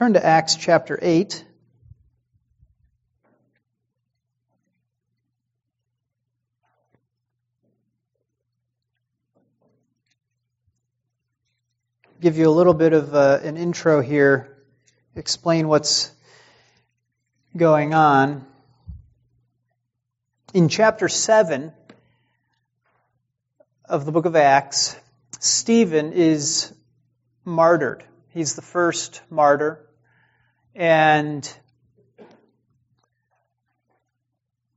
Turn to Acts chapter 8. Give you a little bit of uh, an intro here, explain what's going on. In chapter 7 of the book of Acts, Stephen is martyred. He's the first martyr. And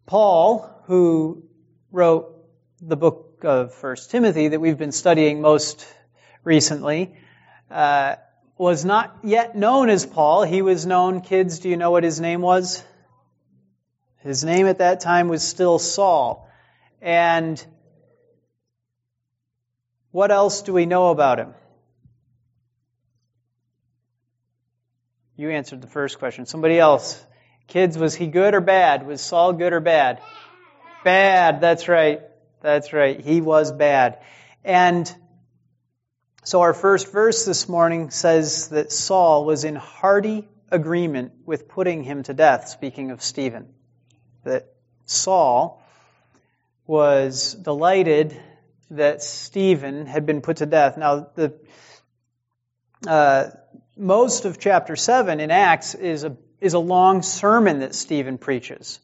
Paul, who wrote the book of First Timothy that we've been studying most recently, uh, was not yet known as Paul. He was known, kids, do you know what his name was? His name at that time was still Saul. And what else do we know about him? You answered the first question. Somebody else. Kids, was he good or bad? Was Saul good or bad? Bad, that's right. That's right. He was bad. And so our first verse this morning says that Saul was in hearty agreement with putting him to death, speaking of Stephen. That Saul was delighted that Stephen had been put to death. Now, the uh, most of chapter 7 in Acts is a, is a long sermon that Stephen preaches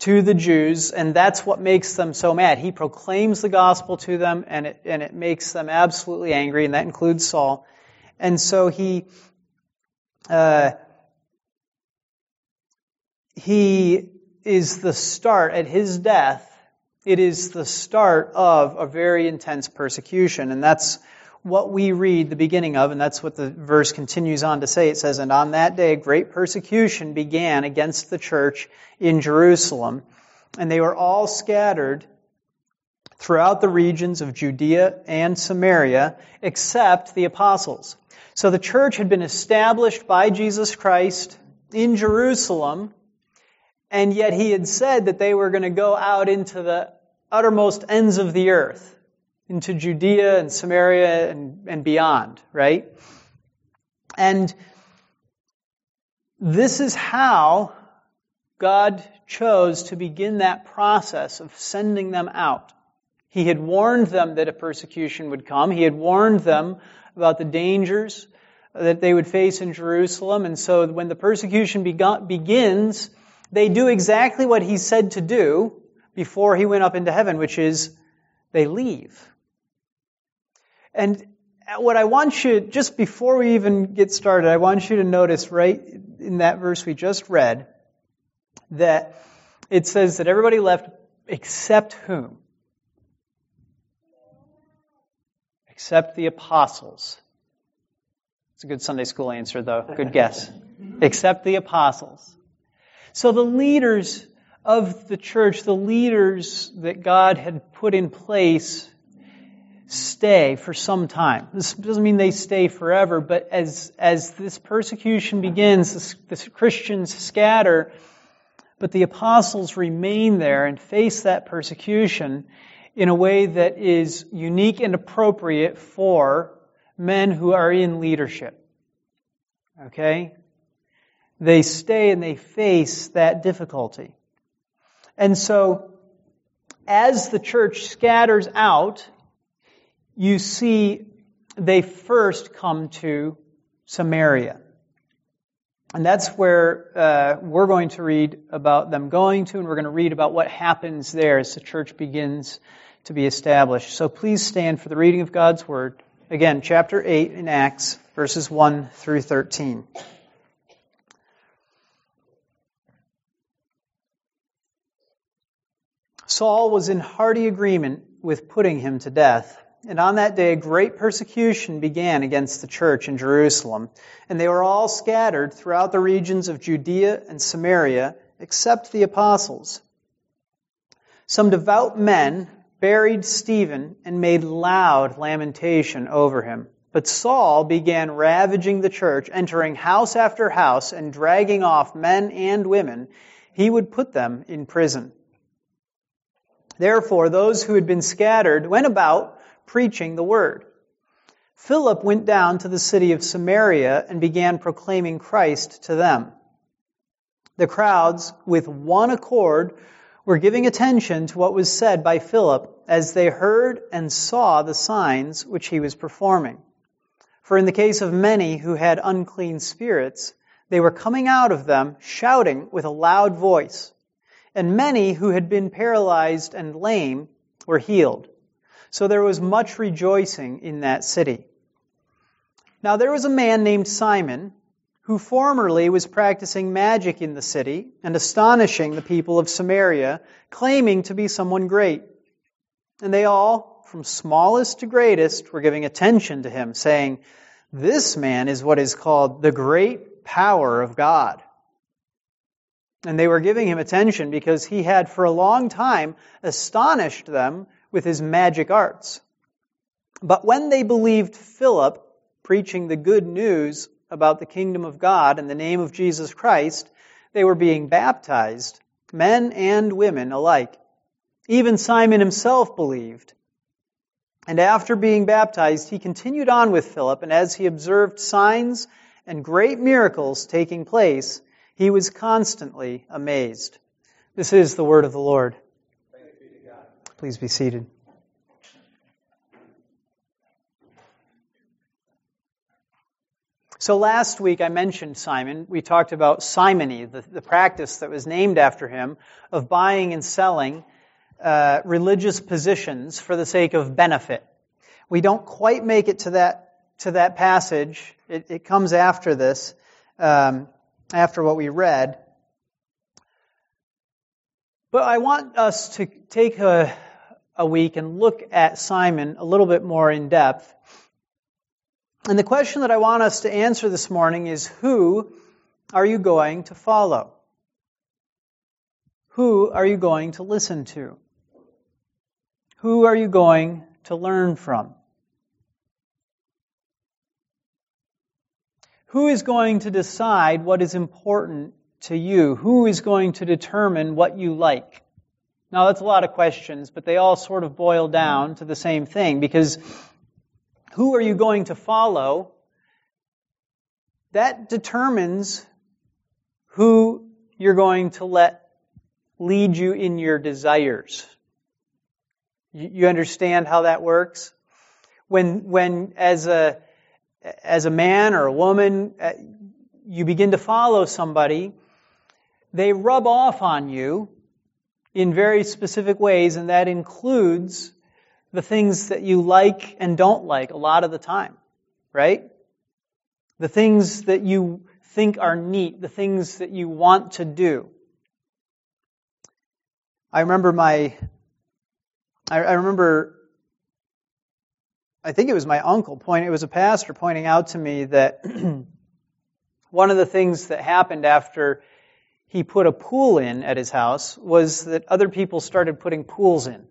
to the Jews, and that's what makes them so mad. He proclaims the gospel to them, and it, and it makes them absolutely angry, and that includes Saul. And so he, uh, he is the start, at his death, it is the start of a very intense persecution, and that's what we read the beginning of, and that's what the verse continues on to say. It says, And on that day, great persecution began against the church in Jerusalem, and they were all scattered throughout the regions of Judea and Samaria, except the apostles. So the church had been established by Jesus Christ in Jerusalem, and yet he had said that they were going to go out into the uttermost ends of the earth into Judea and Samaria and, and beyond, right? And this is how God chose to begin that process of sending them out. He had warned them that a persecution would come. He had warned them about the dangers that they would face in Jerusalem. And so when the persecution begins, they do exactly what he said to do before he went up into heaven, which is they leave. And what I want you, just before we even get started, I want you to notice right in that verse we just read that it says that everybody left except whom? Except the apostles. It's a good Sunday school answer, though. Good guess. Except the apostles. So the leaders of the church, the leaders that God had put in place stay for some time. This doesn't mean they stay forever, but as, as this persecution begins, the, the Christians scatter, but the apostles remain there and face that persecution in a way that is unique and appropriate for men who are in leadership. Okay? They stay and they face that difficulty. And so, as the church scatters out, you see they first come to Samaria. And that's where uh, we're going to read about them going to, and we're going to read about what happens there as the church begins to be established. So please stand for the reading of God's Word. Again, chapter 8 in Acts, verses 1 through 13. Saul was in hearty agreement with putting him to death. And on that day, a great persecution began against the church in Jerusalem, and they were all scattered throughout the regions of Judea and Samaria, except the apostles. Some devout men buried Stephen and made loud lamentation over him. But Saul began ravaging the church, entering house after house and dragging off men and women. He would put them in prison. Therefore, those who had been scattered went about preaching the word. Philip went down to the city of Samaria and began proclaiming Christ to them. The crowds, with one accord, were giving attention to what was said by Philip as they heard and saw the signs which he was performing. For in the case of many who had unclean spirits, they were coming out of them shouting with a loud voice. And many who had been paralyzed and lame were healed. So there was much rejoicing in that city. Now there was a man named Simon who formerly was practicing magic in the city and astonishing the people of Samaria, claiming to be someone great. And they all, from smallest to greatest, were giving attention to him, saying, This man is what is called the great power of God. And they were giving him attention because he had for a long time astonished them with his magic arts. But when they believed Philip preaching the good news about the kingdom of God in the name of Jesus Christ, they were being baptized, men and women alike. Even Simon himself believed. And after being baptized, he continued on with Philip, and as he observed signs and great miracles taking place, he was constantly amazed. This is the word of the Lord. Please be seated. So last week I mentioned Simon. We talked about simony, the, the practice that was named after him of buying and selling uh, religious positions for the sake of benefit. We don't quite make it to that to that passage. It, it comes after this, um, after what we read. But I want us to take a, a week and look at Simon a little bit more in depth and the question that I want us to answer this morning is who are you going to follow? Who are you going to listen to? Who are you going to learn from? Who is going to decide what is important to you? Who is going to determine what you like? Now that's a lot of questions, but they all sort of boil down to the same thing because who are you going to follow, that determines who you're going to let lead you in your desires. You understand how that works? When, when as a, as a man or a woman, uh, you begin to follow somebody, they rub off on you in very specific ways, and that includes the things that you like and don't like a lot of the time, right? The things that you think are neat, the things that you want to do. I remember my, I, remember, I think it was my uncle pointing, it was a pastor pointing out to me that one of the things that happened after he put a pool in at his house was that other people started putting pools in.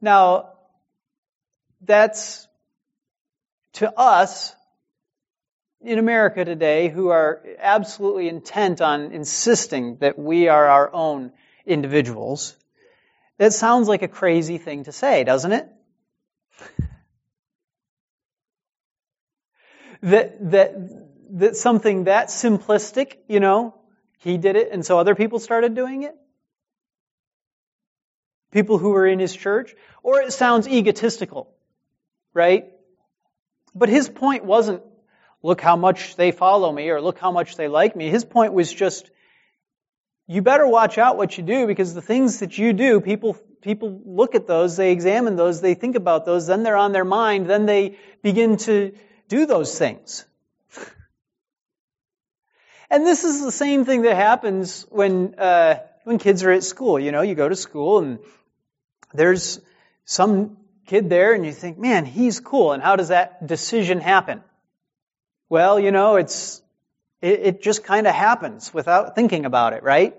Now, that's to us in America today who are absolutely intent on insisting that we are our own individuals. That sounds like a crazy thing to say, doesn't it? that, that, that something that simplistic, you know, he did it and so other people started doing it? people who were in his church, or it sounds egotistical, right? But his point wasn't, look how much they follow me or look how much they like me. His point was just, you better watch out what you do because the things that you do, people, people look at those, they examine those, they think about those, then they're on their mind, then they begin to do those things. And this is the same thing that happens when, uh, when kids are at school. You know, you go to school and there's some kid there and you think, man, he's cool. And how does that decision happen? Well, you know, it's, it, it just kind of happens without thinking about it, right?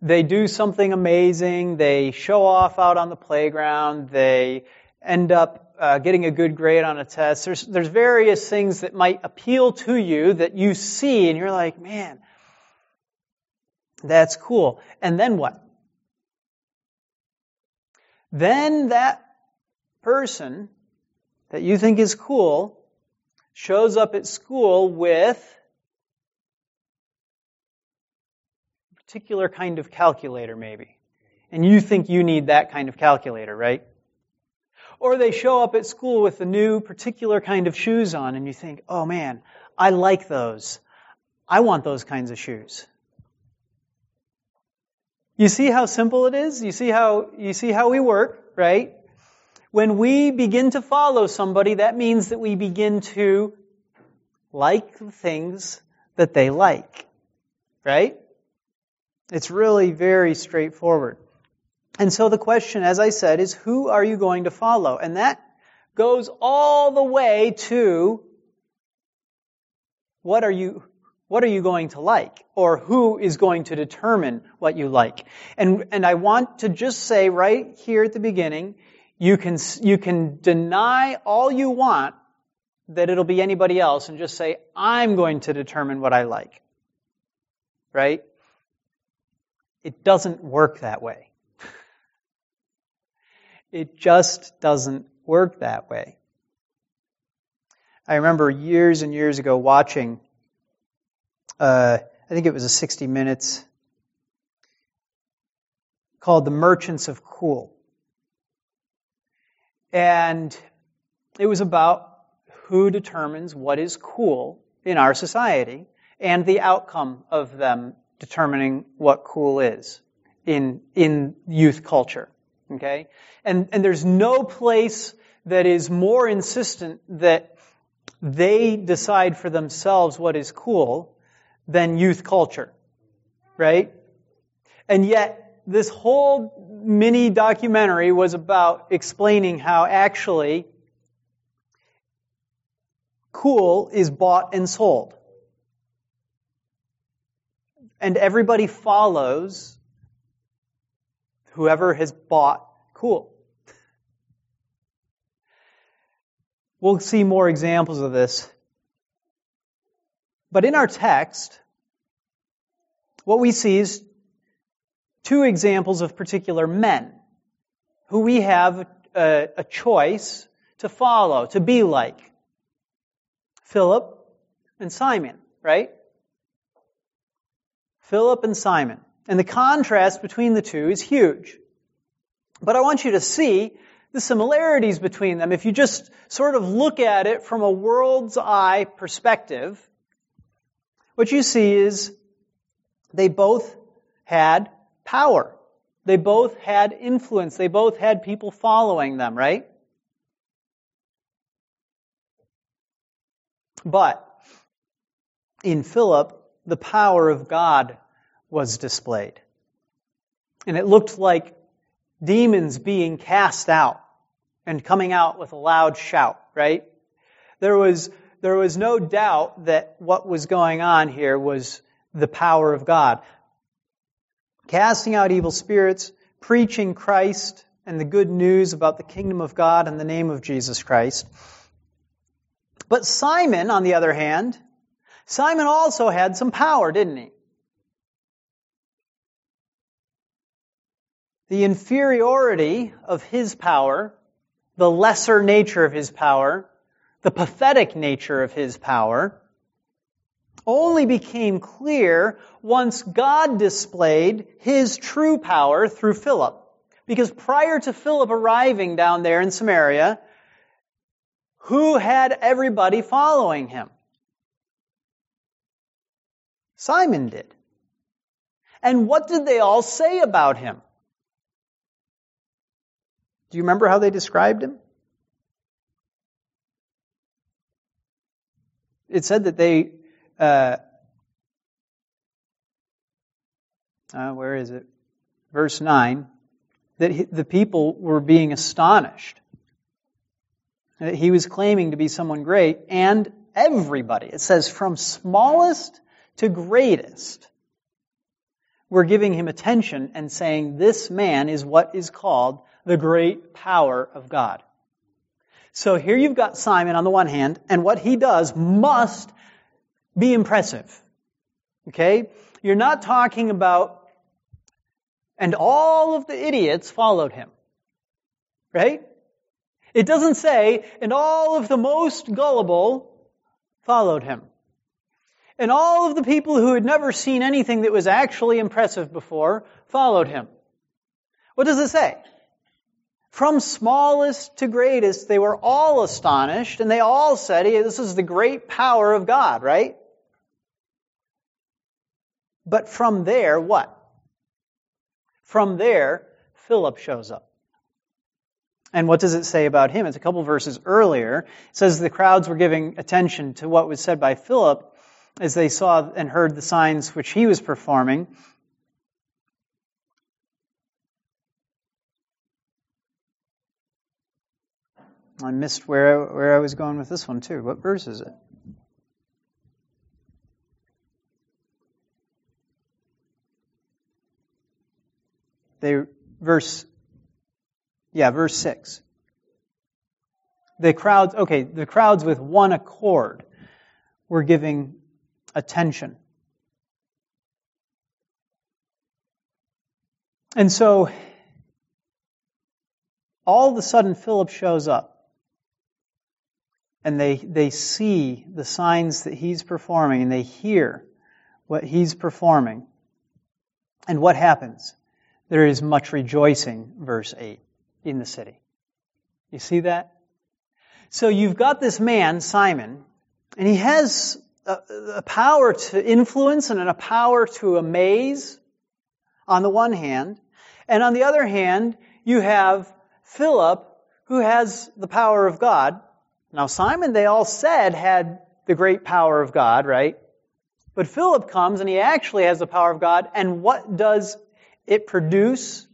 They do something amazing. They show off out on the playground. They end up uh, getting a good grade on a test. There's, there's various things that might appeal to you that you see and you're like, man, that's cool. And then what? Then that person that you think is cool shows up at school with a particular kind of calculator, maybe. And you think you need that kind of calculator, right? Or they show up at school with a new particular kind of shoes on and you think, oh man, I like those. I want those kinds of shoes. You see how simple it is? You see how, you see how we work, right? When we begin to follow somebody, that means that we begin to like the things that they like. Right? It's really very straightforward. And so the question, as I said, is who are you going to follow? And that goes all the way to what are you, what are you going to like? Or who is going to determine what you like? And, and I want to just say right here at the beginning, you can, you can deny all you want that it'll be anybody else and just say, I'm going to determine what I like. Right? It doesn't work that way. It just doesn't work that way. I remember years and years ago watching, uh, I think it was a 60 Minutes called The Merchants of Cool. And it was about who determines what is cool in our society and the outcome of them determining what cool is in, in youth culture. Okay? And, and there's no place that is more insistent that they decide for themselves what is cool than youth culture. Right? And yet, this whole mini documentary was about explaining how actually cool is bought and sold. And everybody follows whoever has bought cool. We'll see more examples of this. But in our text, what we see is two examples of particular men who we have a, a choice to follow, to be like. Philip and Simon, right? Philip and Simon. And the contrast between the two is huge. But I want you to see the similarities between them. If you just sort of look at it from a world's eye perspective, what you see is they both had power. They both had influence. They both had people following them, right? But in Philip, the power of God was displayed. And it looked like demons being cast out and coming out with a loud shout, right? There was, there was no doubt that what was going on here was the power of God. Casting out evil spirits, preaching Christ and the good news about the kingdom of God and the name of Jesus Christ. But Simon, on the other hand, Simon also had some power, didn't he? The inferiority of his power, the lesser nature of his power, the pathetic nature of his power, only became clear once God displayed his true power through Philip. Because prior to Philip arriving down there in Samaria, who had everybody following him? Simon did. And what did they all say about him? Do you remember how they described him? It said that they, uh, uh, where is it? Verse 9, that he, the people were being astonished That he was claiming to be someone great, and everybody, it says from smallest to greatest, were giving him attention and saying, This man is what is called the great power of God. So here you've got Simon on the one hand, and what he does must be impressive. Okay? You're not talking about, and all of the idiots followed him. Right? It doesn't say, and all of the most gullible followed him. And all of the people who had never seen anything that was actually impressive before followed him. What does it say? From smallest to greatest, they were all astonished and they all said, hey, this is the great power of God, right? But from there, what? From there, Philip shows up. And what does it say about him? It's a couple verses earlier. It says the crowds were giving attention to what was said by Philip as they saw and heard the signs which he was performing. I missed where, where I was going with this one too. What verse is it? They, verse, yeah, verse 6. The crowds, okay, the crowds with one accord were giving attention. And so, all of a sudden, Philip shows up. And they, they see the signs that he's performing, and they hear what he's performing. And what happens? There is much rejoicing, verse 8, in the city. You see that? So you've got this man, Simon, and he has a, a power to influence and a power to amaze on the one hand. And on the other hand, you have Philip who has the power of God. Now Simon, they all said, had the great power of God, right? But Philip comes and he actually has the power of God. And what does it produce?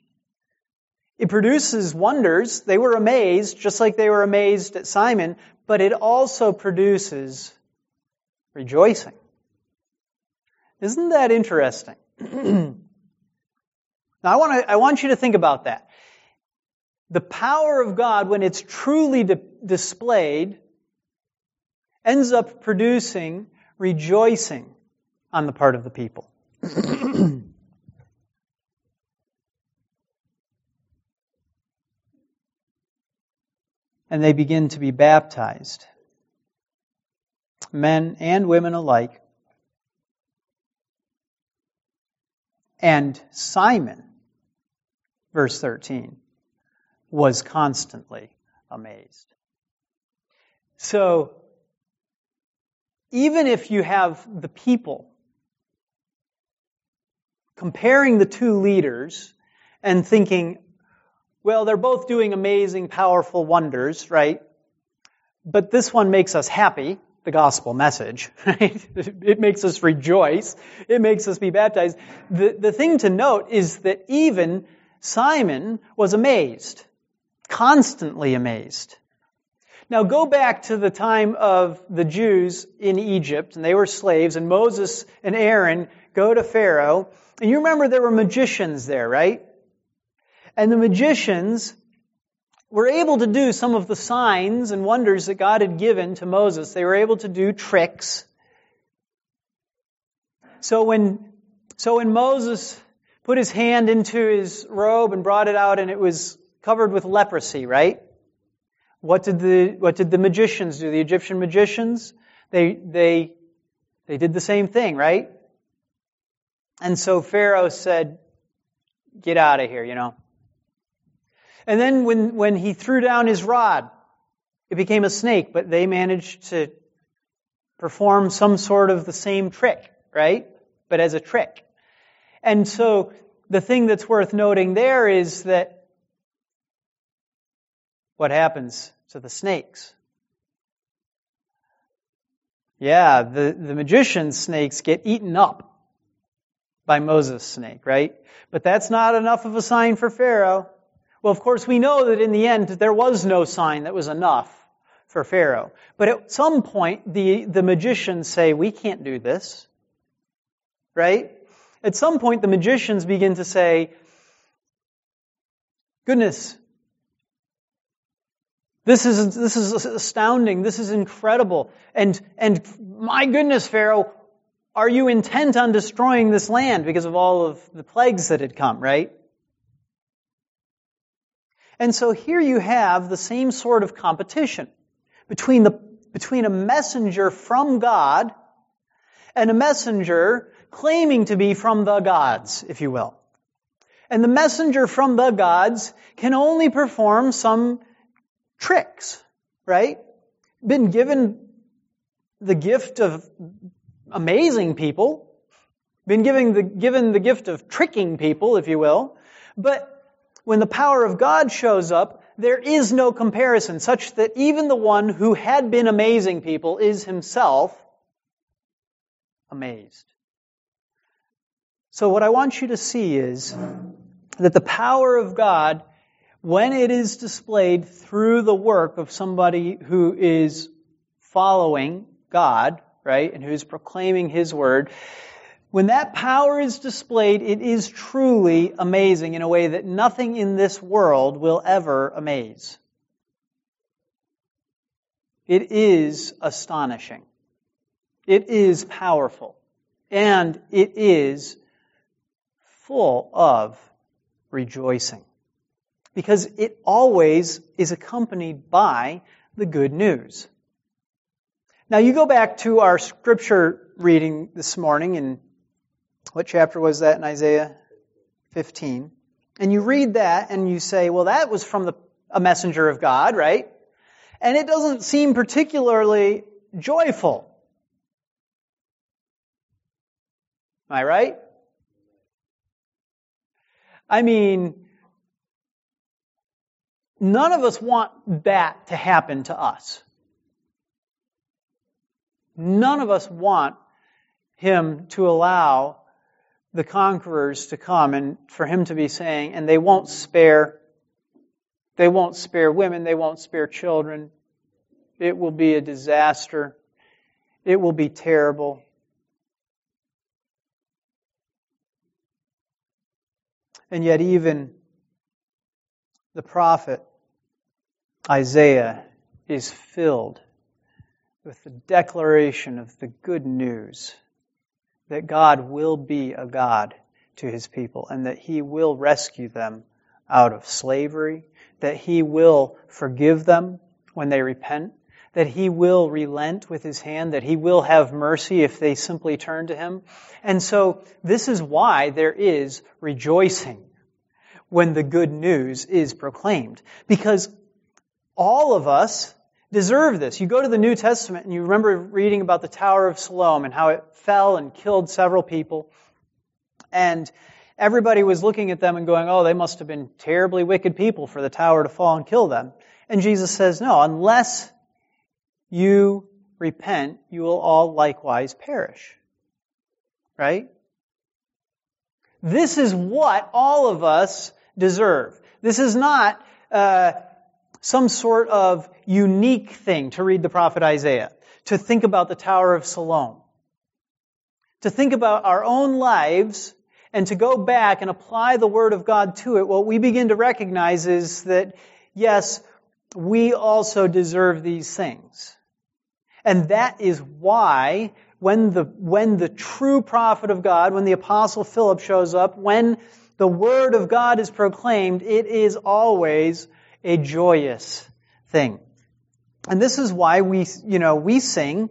It produces wonders. They were amazed, just like they were amazed at Simon, but it also produces rejoicing. Isn't that interesting? now I want to, I want you to think about that. The power of God, when it's truly di- displayed, ends up producing rejoicing on the part of the people. and they begin to be baptized men and women alike. And Simon, verse 13, was constantly amazed. So, even if you have the people comparing the two leaders and thinking, well, they're both doing amazing, powerful wonders, right? But this one makes us happy the gospel message, right? It makes us rejoice. It makes us be baptized. The, the thing to note is that even Simon was amazed, constantly amazed. Now go back to the time of the Jews in Egypt, and they were slaves, and Moses and Aaron go to Pharaoh, and you remember there were magicians there, right? And the magicians were able to do some of the signs and wonders that God had given to Moses. They were able to do tricks. So when, so when Moses put his hand into his robe and brought it out and it was covered with leprosy, right? What did the, what did the magicians do? The Egyptian magicians? They, they, they did the same thing, right? And so Pharaoh said, get out of here, you know. And then when, when he threw down his rod, it became a snake, but they managed to perform some sort of the same trick, right? But as a trick. And so the thing that's worth noting there is that what happens to the snakes? Yeah, the, the magician snakes get eaten up by Moses' snake, right? But that's not enough of a sign for Pharaoh. Well, of course, we know that in the end there was no sign that was enough for Pharaoh. But at some point, the, the magicians say, we can't do this. Right? At some point, the magicians begin to say, goodness, this is, this is astounding. This is incredible. And, and my goodness, Pharaoh, are you intent on destroying this land because of all of the plagues that had come, right? And so here you have the same sort of competition between the, between a messenger from God and a messenger claiming to be from the gods, if you will. And the messenger from the gods can only perform some tricks, right? Been given the gift of amazing people, been given the, given the gift of tricking people, if you will, but when the power of God shows up, there is no comparison, such that even the one who had been amazing people is himself amazed. So what I want you to see is that the power of God, when it is displayed through the work of somebody who is following God, right, and who's proclaiming His Word, when that power is displayed, it is truly amazing in a way that nothing in this world will ever amaze. It is astonishing. It is powerful. And it is full of rejoicing. Because it always is accompanied by the good news. Now you go back to our scripture reading this morning and what chapter was that in Isaiah 15? And you read that and you say, well, that was from the, a messenger of God, right? And it doesn't seem particularly joyful. Am I right? I mean, none of us want that to happen to us. None of us want him to allow the conquerors to come and for him to be saying, and they won't spare, they won't spare women, they won't spare children. It will be a disaster. It will be terrible. And yet, even the prophet Isaiah is filled with the declaration of the good news that God will be a God to his people and that he will rescue them out of slavery, that he will forgive them when they repent, that he will relent with his hand, that he will have mercy if they simply turn to him. And so this is why there is rejoicing when the good news is proclaimed. Because all of us deserve this. You go to the New Testament and you remember reading about the Tower of Siloam and how it fell and killed several people. And everybody was looking at them and going, oh, they must have been terribly wicked people for the tower to fall and kill them. And Jesus says, no, unless you repent, you will all likewise perish. Right? This is what all of us deserve. This is not uh, some sort of unique thing to read the prophet Isaiah, to think about the Tower of Siloam, to think about our own lives and to go back and apply the Word of God to it, what we begin to recognize is that, yes, we also deserve these things. And that is why when the, when the true prophet of God, when the apostle Philip shows up, when the Word of God is proclaimed, it is always a joyous thing. And this is why we, you know, we sing,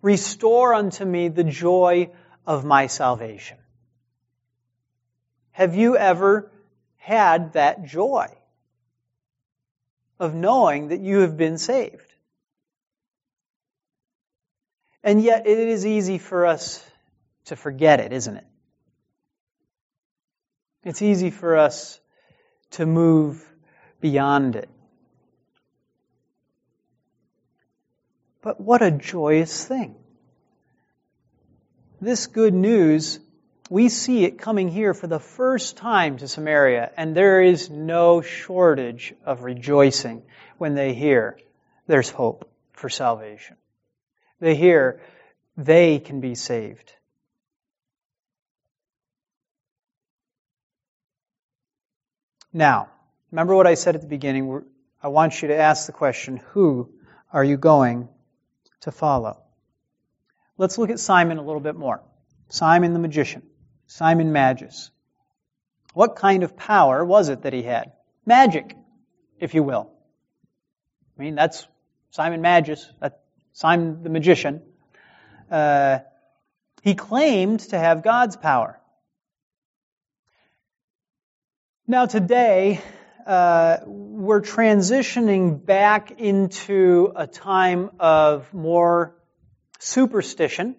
restore unto me the joy of my salvation. Have you ever had that joy of knowing that you have been saved? And yet it is easy for us to forget it, isn't it? It's easy for us to move beyond it. But what a joyous thing. This good news, we see it coming here for the first time to Samaria, and there is no shortage of rejoicing when they hear there's hope for salvation. They hear they can be saved. Now, Remember what I said at the beginning. I want you to ask the question, who are you going to follow? Let's look at Simon a little bit more. Simon the magician. Simon Magus. What kind of power was it that he had? Magic. if you will. I mean, that's Simon Magus, Simon the magician. Uh, he claimed to have God's power. Now, today, uh, we're transitioning back into a time of more superstition.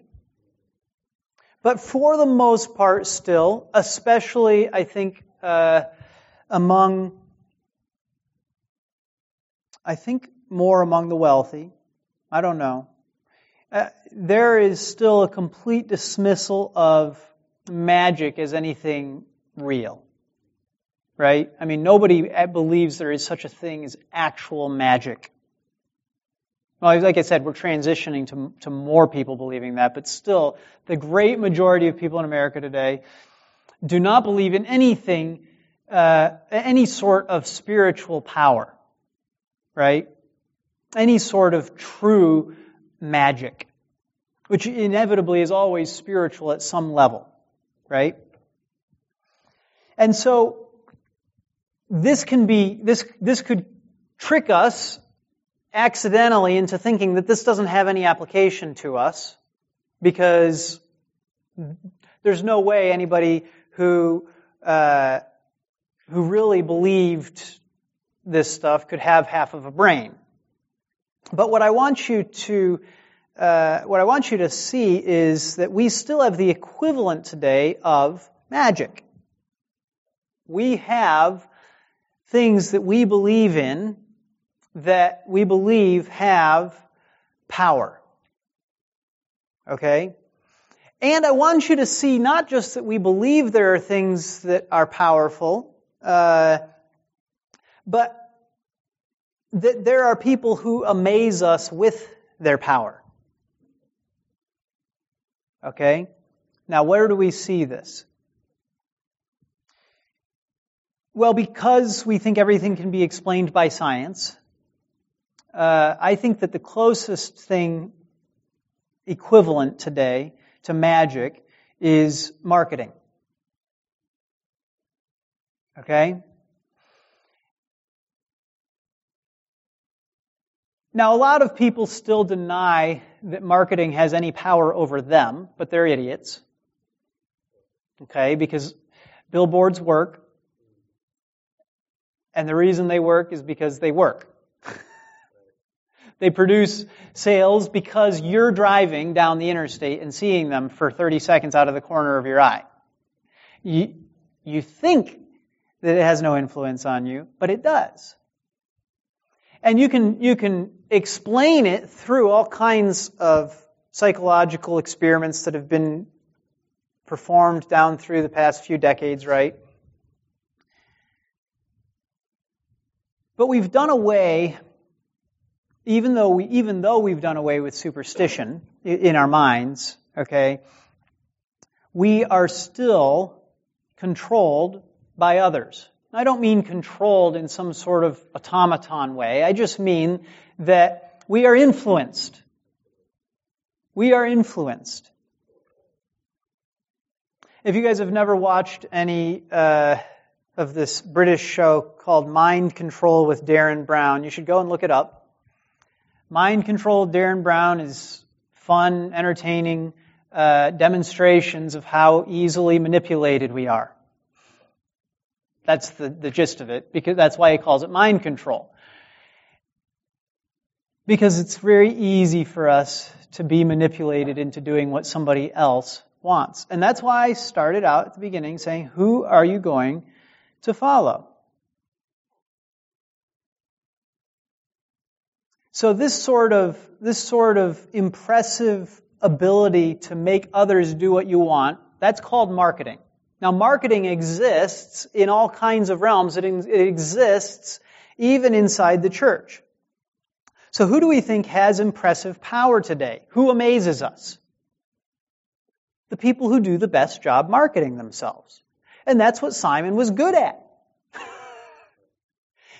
But for the most part, still, especially, I think, uh, among, I think more among the wealthy, I don't know, uh, there is still a complete dismissal of magic as anything real right? I mean, nobody believes there is such a thing as actual magic. Well, like I said, we're transitioning to, to more people believing that, but still, the great majority of people in America today do not believe in anything, uh, any sort of spiritual power, right? Any sort of true magic, which inevitably is always spiritual at some level, right? And so, this can be, this, this could trick us accidentally into thinking that this doesn't have any application to us because there's no way anybody who, uh, who really believed this stuff could have half of a brain. But what I want you to, uh, what I want you to see is that we still have the equivalent today of magic. We have things that we believe in that we believe have power. Okay? And I want you to see not just that we believe there are things that are powerful, uh, but that there are people who amaze us with their power. Okay? Now, where do we see this? Well, because we think everything can be explained by science, uh, I think that the closest thing equivalent today to magic is marketing. Okay? Now, a lot of people still deny that marketing has any power over them, but they're idiots. Okay? Because billboards work, and the reason they work is because they work. they produce sales because you're driving down the interstate and seeing them for 30 seconds out of the corner of your eye. You, you think that it has no influence on you, but it does. And you can, you can explain it through all kinds of psychological experiments that have been performed down through the past few decades, right? But we've done away, even though we, even though we've done away with superstition in our minds, okay, we are still controlled by others. I don't mean controlled in some sort of automaton way. I just mean that we are influenced. We are influenced. If you guys have never watched any uh, of this British show called Mind Control with Derren Brown. You should go and look it up. Mind Control with Derren Brown is fun, entertaining uh, demonstrations of how easily manipulated we are. That's the, the gist of it, because that's why he calls it mind control. Because it's very easy for us to be manipulated into doing what somebody else wants. And that's why I started out at the beginning saying, who are you going to follow. So this sort of, this sort of impressive ability to make others do what you want, that's called marketing. Now marketing exists in all kinds of realms. It, it exists even inside the church. So who do we think has impressive power today? Who amazes us? The people who do the best job marketing themselves. And that's what Simon was good at.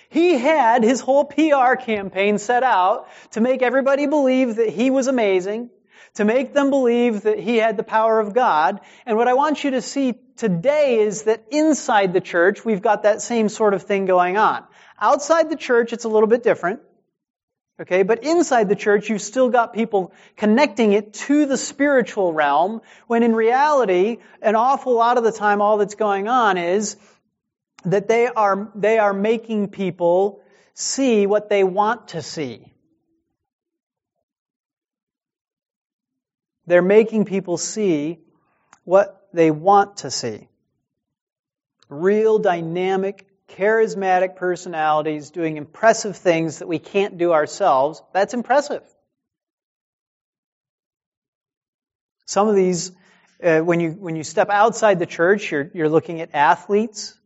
he had his whole PR campaign set out to make everybody believe that he was amazing, to make them believe that he had the power of God. And what I want you to see today is that inside the church, we've got that same sort of thing going on. Outside the church, it's a little bit different. Okay, but inside the church, you've still got people connecting it to the spiritual realm, when in reality, an awful lot of the time, all that's going on is that they are, they are making people see what they want to see. They're making people see what they want to see. Real dynamic charismatic personalities doing impressive things that we can't do ourselves, that's impressive. Some of these, uh, when you when you step outside the church, you're you're looking at athletes,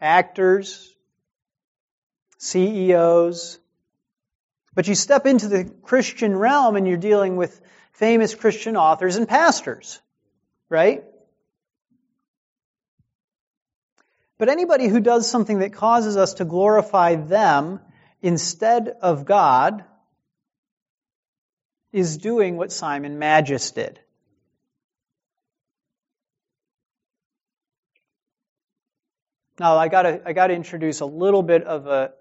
actors, CEOs. But you step into the Christian realm and you're dealing with famous Christian authors and pastors, right? But anybody who does something that causes us to glorify them instead of God is doing what Simon Magus did. Now, I gotta, I gotta introduce a little bit of a,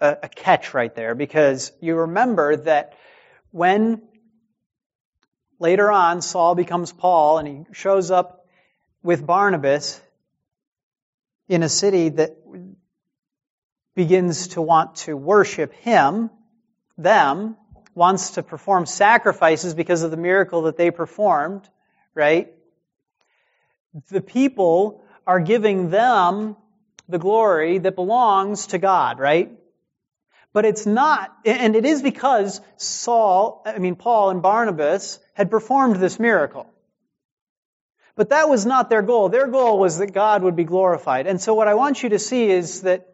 a, a catch right there because you remember that when later on Saul becomes Paul and he shows up with Barnabas, in a city that begins to want to worship him, them, wants to perform sacrifices because of the miracle that they performed, right? The people are giving them the glory that belongs to God, right? But it's not, and it is because Saul, I mean, Paul and Barnabas had performed this miracle. But that was not their goal. Their goal was that God would be glorified. And so what I want you to see is that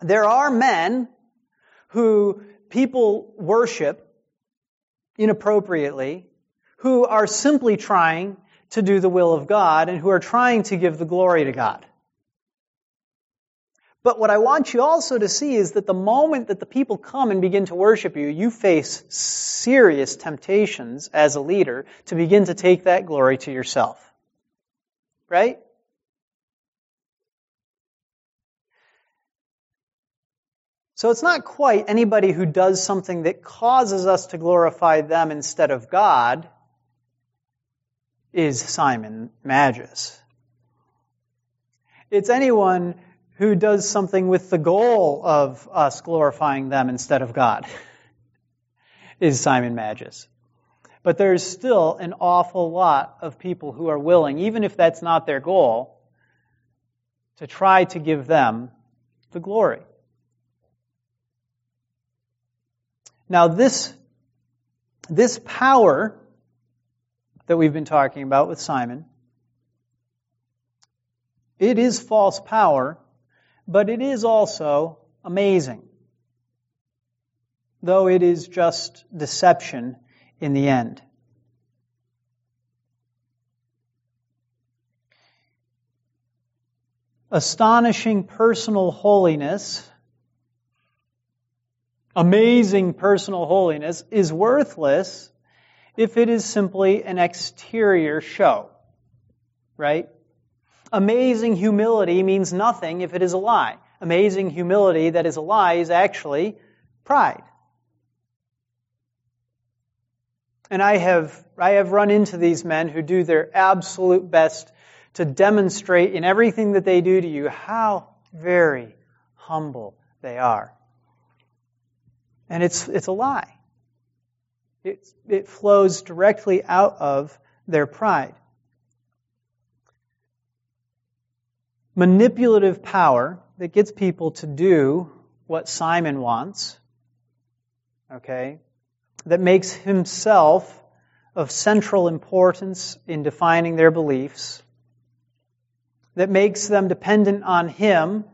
there are men who people worship inappropriately, who are simply trying to do the will of God and who are trying to give the glory to God. But what I want you also to see is that the moment that the people come and begin to worship you, you face serious temptations as a leader to begin to take that glory to yourself right? So it's not quite anybody who does something that causes us to glorify them instead of God is Simon Magus. It's anyone who does something with the goal of us glorifying them instead of God is Simon Magus. But there's still an awful lot of people who are willing, even if that's not their goal, to try to give them the glory. Now, this, this power that we've been talking about with Simon, it is false power, but it is also amazing. Though it is just deception in the end. Astonishing personal holiness, amazing personal holiness, is worthless if it is simply an exterior show. Right? Amazing humility means nothing if it is a lie. Amazing humility that is a lie is actually pride. And I have, I have run into these men who do their absolute best to demonstrate in everything that they do to you how very humble they are. And it's, it's a lie. It, it flows directly out of their pride. Manipulative power that gets people to do what Simon wants, okay, that makes himself of central importance in defining their beliefs, that makes them dependent on him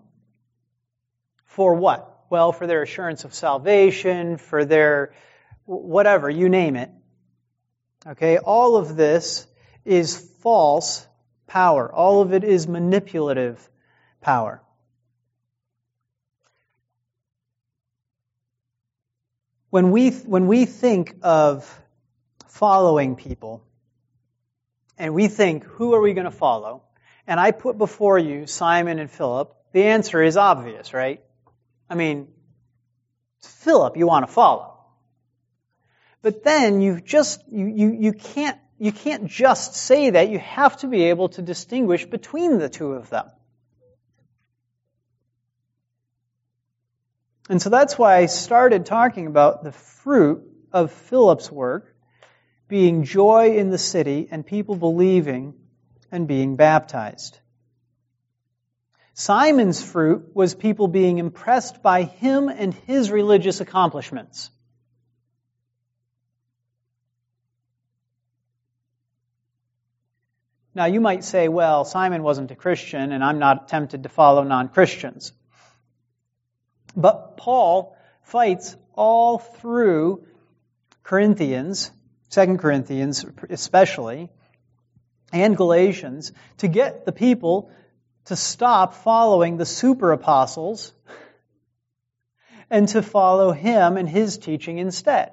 for what? Well, for their assurance of salvation, for their whatever, you name it. Okay, all of this is false power. All of it is manipulative power. When we, when we think of following people and we think, who are we going to follow? And I put before you Simon and Philip, the answer is obvious, right? I mean, Philip you want to follow. But then you just, you, you, you can't, you can't just say that. You have to be able to distinguish between the two of them. And so that's why I started talking about the fruit of Philip's work being joy in the city and people believing and being baptized. Simon's fruit was people being impressed by him and his religious accomplishments. Now, you might say, well, Simon wasn't a Christian, and I'm not tempted to follow non Christians. But Paul fights all through Corinthians, 2 Corinthians especially, and Galatians, to get the people to stop following the super apostles and to follow him and his teaching instead.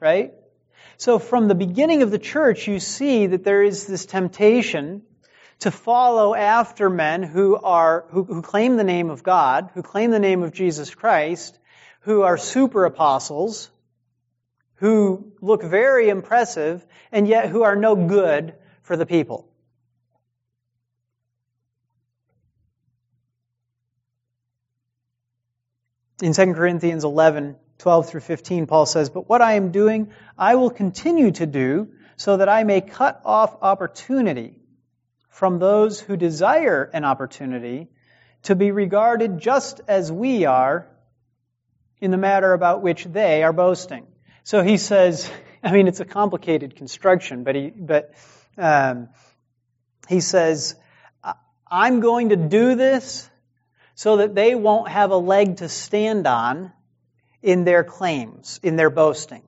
Right? So from the beginning of the church, you see that there is this temptation to follow after men who are, who, who claim the name of God, who claim the name of Jesus Christ, who are super apostles, who look very impressive, and yet who are no good for the people. In 2 Corinthians 11, 12 through 15, Paul says, But what I am doing, I will continue to do, so that I may cut off opportunity from those who desire an opportunity to be regarded just as we are in the matter about which they are boasting. So he says, I mean, it's a complicated construction, but he, but, um, he says, I'm going to do this so that they won't have a leg to stand on in their claims, in their boasting.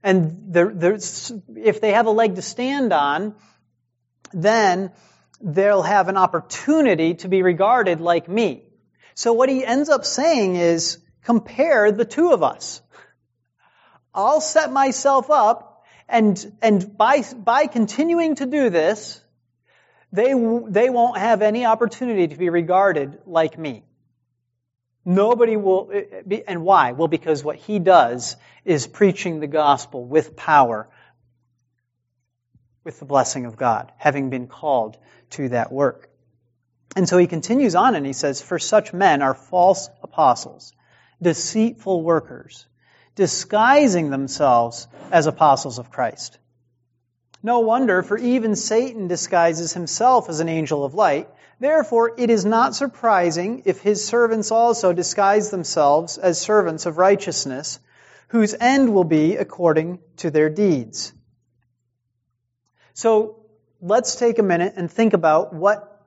And the, if they have a leg to stand on, then they'll have an opportunity to be regarded like me. So what he ends up saying is, compare the two of us. I'll set myself up and, and by, by continuing to do this, they, they won't have any opportunity to be regarded like me. Nobody will, eh, eh, and why? Well, because what he does is preaching the gospel with power with the blessing of God, having been called to that work. And so he continues on and he says, For such men are false apostles, deceitful workers, disguising themselves as apostles of Christ. No wonder, for even Satan disguises himself as an angel of light. Therefore, it is not surprising if his servants also disguise themselves as servants of righteousness, whose end will be according to their deeds. So let's take a minute and think about what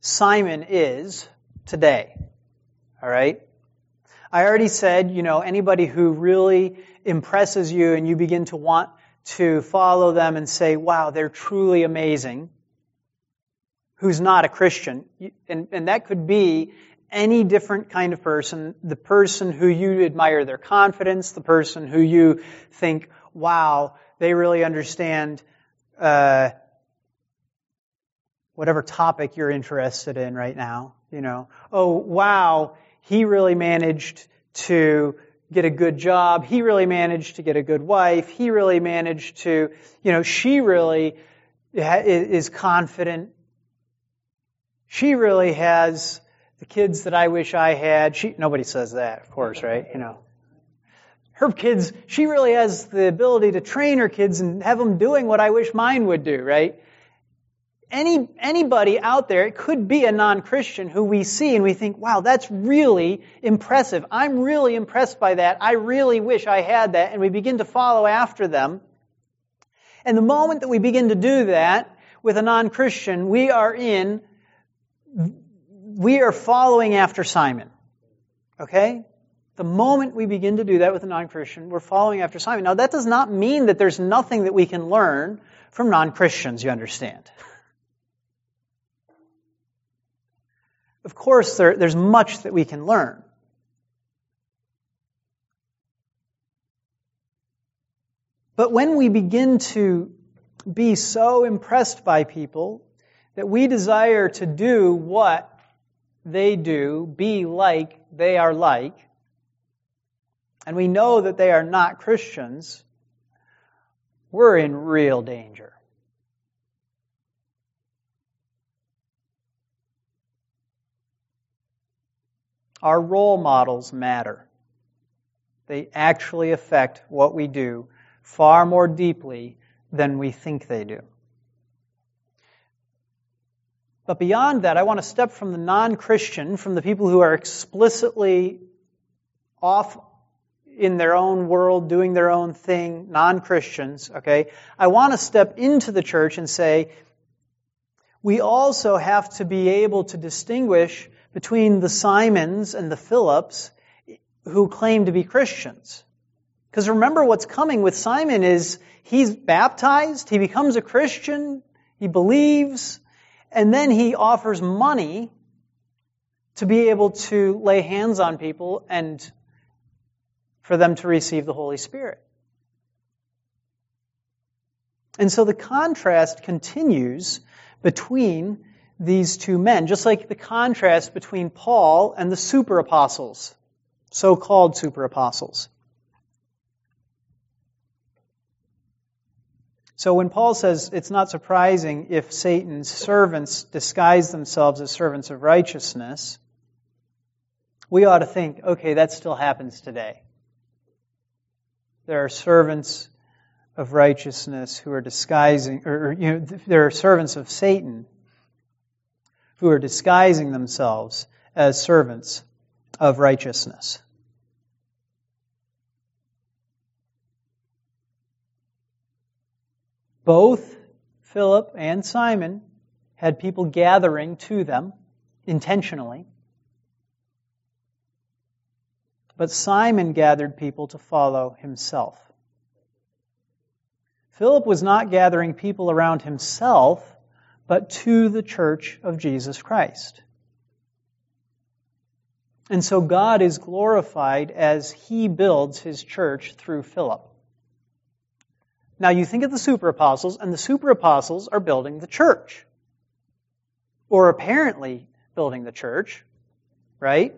Simon is today. All right? I already said, you know, anybody who really impresses you and you begin to want to follow them and say, wow, they're truly amazing, who's not a Christian. And, and that could be any different kind of person, the person who you admire their confidence, the person who you think, wow, they really understand uh, whatever topic you're interested in right now. You know, oh wow, he really managed to get a good job. He really managed to get a good wife. He really managed to, you know, she really is confident. She really has the kids that I wish I had. She, nobody says that, of course, right? You know her kids, she really has the ability to train her kids and have them doing what I wish mine would do, right? Any, anybody out there, it could be a non-Christian who we see and we think, wow, that's really impressive. I'm really impressed by that. I really wish I had that. And we begin to follow after them. And the moment that we begin to do that with a non-Christian, we are in, we are following after Simon. Okay? The moment we begin to do that with a non-Christian, we're following after Simon. Now that does not mean that there's nothing that we can learn from non-Christians, you understand. Of course, there, there's much that we can learn. But when we begin to be so impressed by people that we desire to do what they do, be like they are like, and we know that they are not Christians, we're in real danger. Our role models matter. They actually affect what we do far more deeply than we think they do. But beyond that, I want to step from the non Christian, from the people who are explicitly off in their own world, doing their own thing, non Christians, okay? I want to step into the church and say, we also have to be able to distinguish between the Simons and the Philips who claim to be Christians. Because remember what's coming with Simon is he's baptized, he becomes a Christian, he believes, and then he offers money to be able to lay hands on people and for them to receive the Holy Spirit. And so the contrast continues between these two men, just like the contrast between Paul and the super apostles, so called super apostles. So when Paul says it's not surprising if Satan's servants disguise themselves as servants of righteousness, we ought to think, okay, that still happens today. There are servants of righteousness who are disguising, or, you know, there are servants of Satan who are disguising themselves as servants of righteousness. Both Philip and Simon had people gathering to them intentionally. But Simon gathered people to follow himself. Philip was not gathering people around himself, but to the church of Jesus Christ. And so God is glorified as he builds his church through Philip. Now you think of the super apostles, and the super apostles are building the church. Or apparently building the church, right?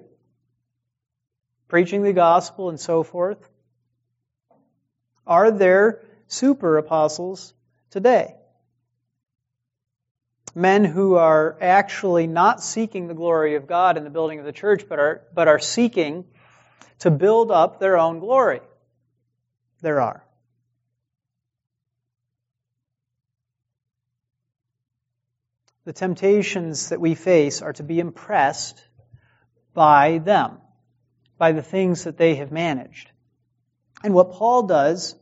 Preaching the gospel and so forth. Are there super apostles today? Men who are actually not seeking the glory of God in the building of the church, but are, but are seeking to build up their own glory. There are. the temptations that we face are to be impressed by them, by the things that they have managed. And what Paul does,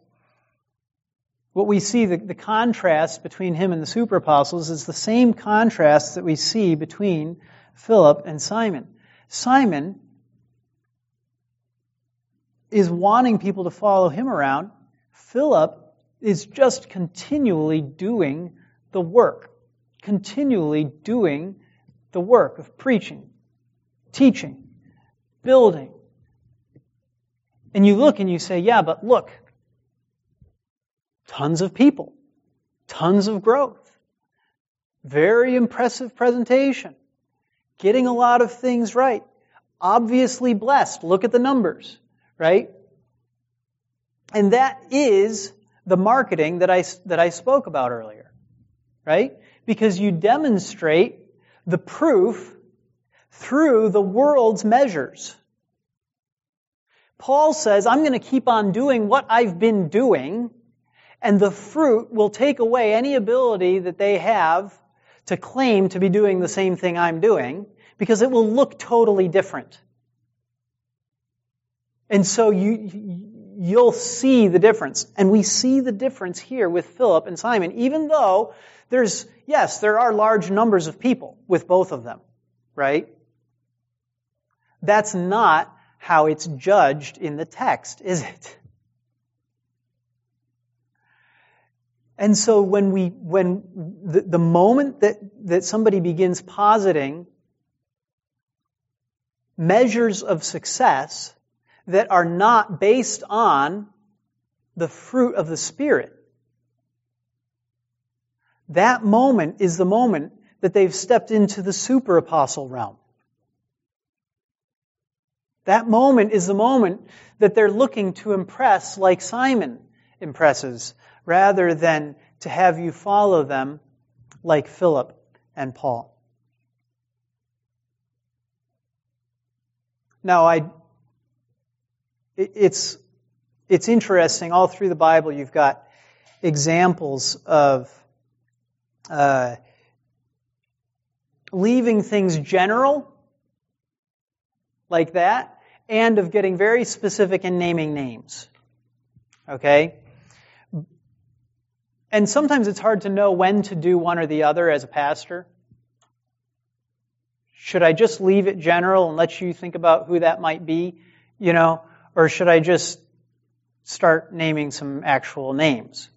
what we see, the, the contrast between him and the super apostles is the same contrast that we see between Philip and Simon. Simon is wanting people to follow him around. Philip is just continually doing the work continually doing the work of preaching, teaching, building. And you look and you say, yeah, but look, tons of people, tons of growth, very impressive presentation, getting a lot of things right, obviously blessed. Look at the numbers, right? And that is the marketing that I, that I spoke about earlier, right? because you demonstrate the proof through the world's measures. Paul says, I'm going to keep on doing what I've been doing, and the fruit will take away any ability that they have to claim to be doing the same thing I'm doing, because it will look totally different. And so you, you'll see the difference. And we see the difference here with Philip and Simon, even though there's, yes, there are large numbers of people with both of them, right? That's not how it's judged in the text, is it? And so when we, when the, the moment that, that somebody begins positing measures of success that are not based on the fruit of the Spirit. That moment is the moment that they've stepped into the super apostle realm. That moment is the moment that they're looking to impress like Simon impresses, rather than to have you follow them like Philip and Paul. Now, I, it's, it's interesting. All through the Bible, you've got examples of uh, leaving things general, like that, and of getting very specific in naming names. Okay? And sometimes it's hard to know when to do one or the other as a pastor. Should I just leave it general and let you think about who that might be? You know, or should I just start naming some actual names?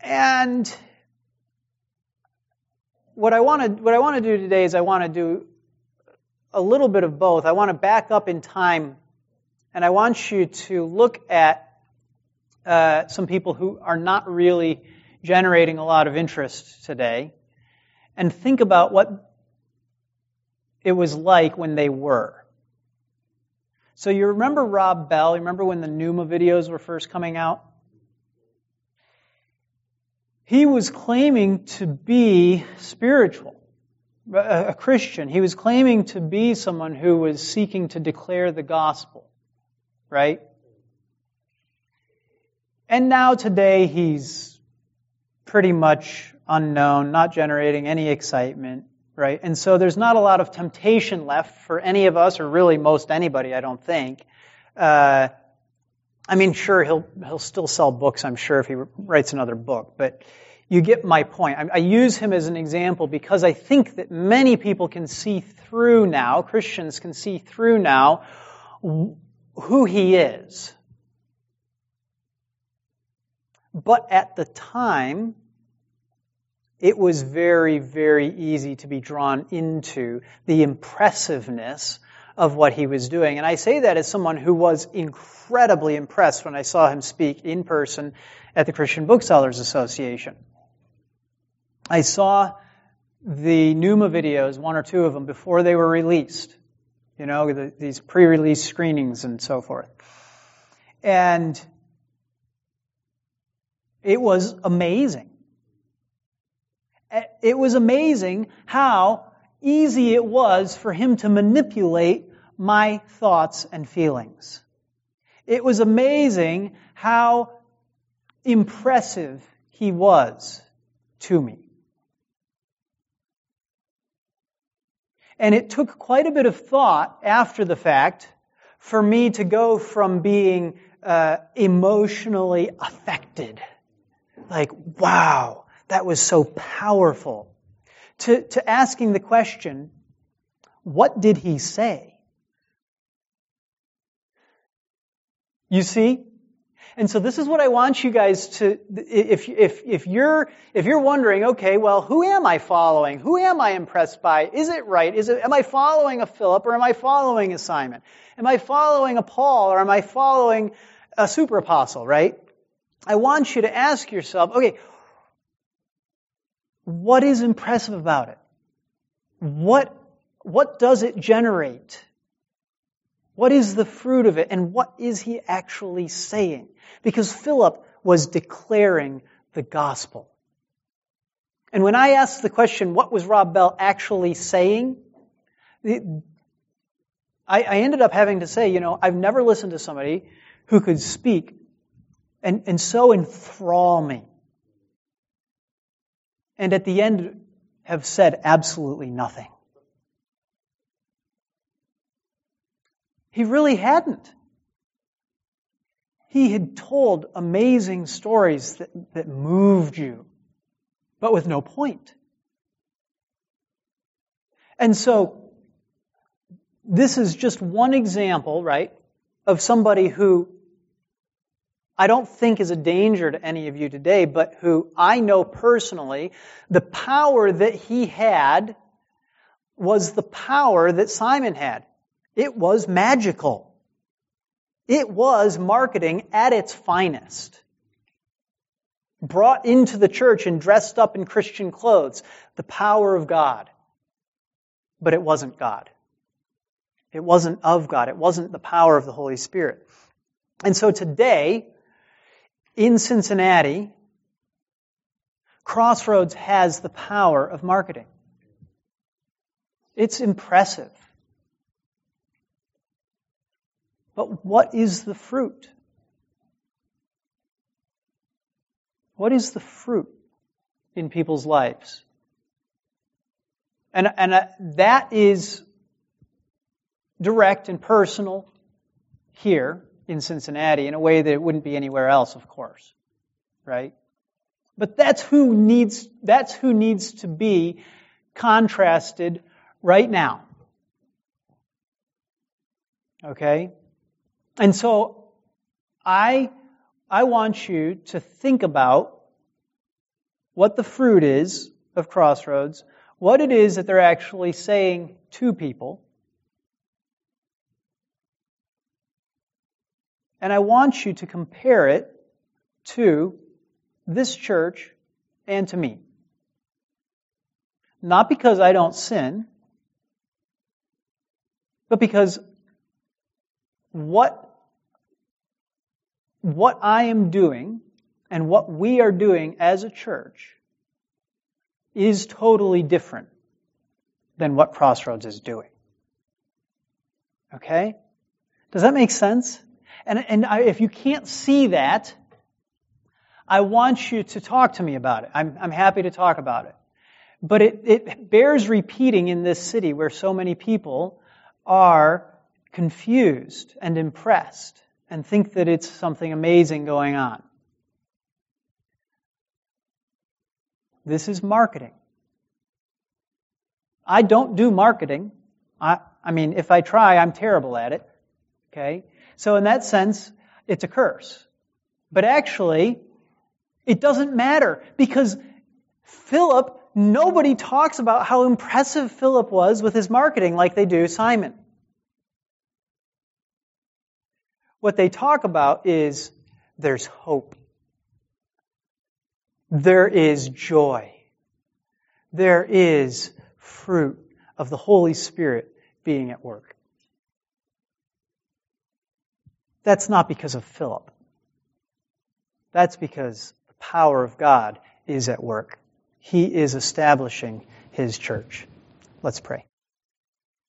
And what I want to what I want to do today is I want to do a little bit of both. I want to back up in time, and I want you to look at uh, some people who are not really generating a lot of interest today, and think about what it was like when they were. So you remember Rob Bell? You remember when the Nooma videos were first coming out? He was claiming to be spiritual, a Christian. He was claiming to be someone who was seeking to declare the gospel, right? And now today he's pretty much unknown, not generating any excitement, right? And so there's not a lot of temptation left for any of us, or really most anybody, I don't think. Uh, I mean, sure, he'll he'll still sell books. I'm sure if he writes another book, but you get my point. I, I use him as an example because I think that many people can see through now. Christians can see through now who he is. But at the time, it was very, very easy to be drawn into the impressiveness of what he was doing. And I say that as someone who was incredibly impressed when I saw him speak in person at the Christian Booksellers Association. I saw the Nooma videos, one or two of them, before they were released. You know, the, these pre-release screenings and so forth. And it was amazing. It was amazing how easy it was for him to manipulate my thoughts and feelings. It was amazing how impressive he was to me. And it took quite a bit of thought after the fact for me to go from being uh, emotionally affected, like, wow, that was so powerful. To, to asking the question, what did he say? You see? And so this is what I want you guys to, if, if, if you're, if you're wondering, okay, well, who am I following? Who am I impressed by? Is it right? Is it, am I following a Philip or am I following a Simon? Am I following a Paul or am I following a super apostle, right? I want you to ask yourself, okay, what is impressive about it? What, what does it generate? What is the fruit of it? And what is he actually saying? Because Philip was declaring the gospel. And when I asked the question, what was Rob Bell actually saying? I, I ended up having to say, you know, I've never listened to somebody who could speak and, and so enthrall me and at the end have said absolutely nothing. He really hadn't. He had told amazing stories that, that moved you, but with no point. And so, this is just one example, right, of somebody who I don't think is a danger to any of you today, but who I know personally, the power that he had was the power that Simon had. It was magical. It was marketing at its finest. Brought into the church and dressed up in Christian clothes. The power of God. But it wasn't God. It wasn't of God. It wasn't the power of the Holy Spirit. And so today, in Cincinnati, Crossroads has the power of marketing. It's impressive. But what is the fruit? What is the fruit in people's lives? And, and uh, that is direct and personal here in Cincinnati in a way that it wouldn't be anywhere else, of course. Right? But that's who needs, that's who needs to be contrasted right now. Okay? And so I, I want you to think about what the fruit is of Crossroads, what it is that they're actually saying to people. And I want you to compare it to this church and to me. Not because I don't sin, but because what, what I am doing and what we are doing as a church is totally different than what Crossroads is doing. Okay? Does that make sense? And, and I, if you can't see that, I want you to talk to me about it. I'm, I'm happy to talk about it. But it, it bears repeating in this city where so many people are confused and impressed and think that it's something amazing going on. This is marketing. I don't do marketing. I, I mean, if I try, I'm terrible at it. Okay? So in that sense, it's a curse. But actually, it doesn't matter because Philip, nobody talks about how impressive Philip was with his marketing like they do Simon. What they talk about is there's hope. There is joy. There is fruit of the Holy Spirit being at work. That's not because of Philip. That's because the power of God is at work. He is establishing His church. Let's pray.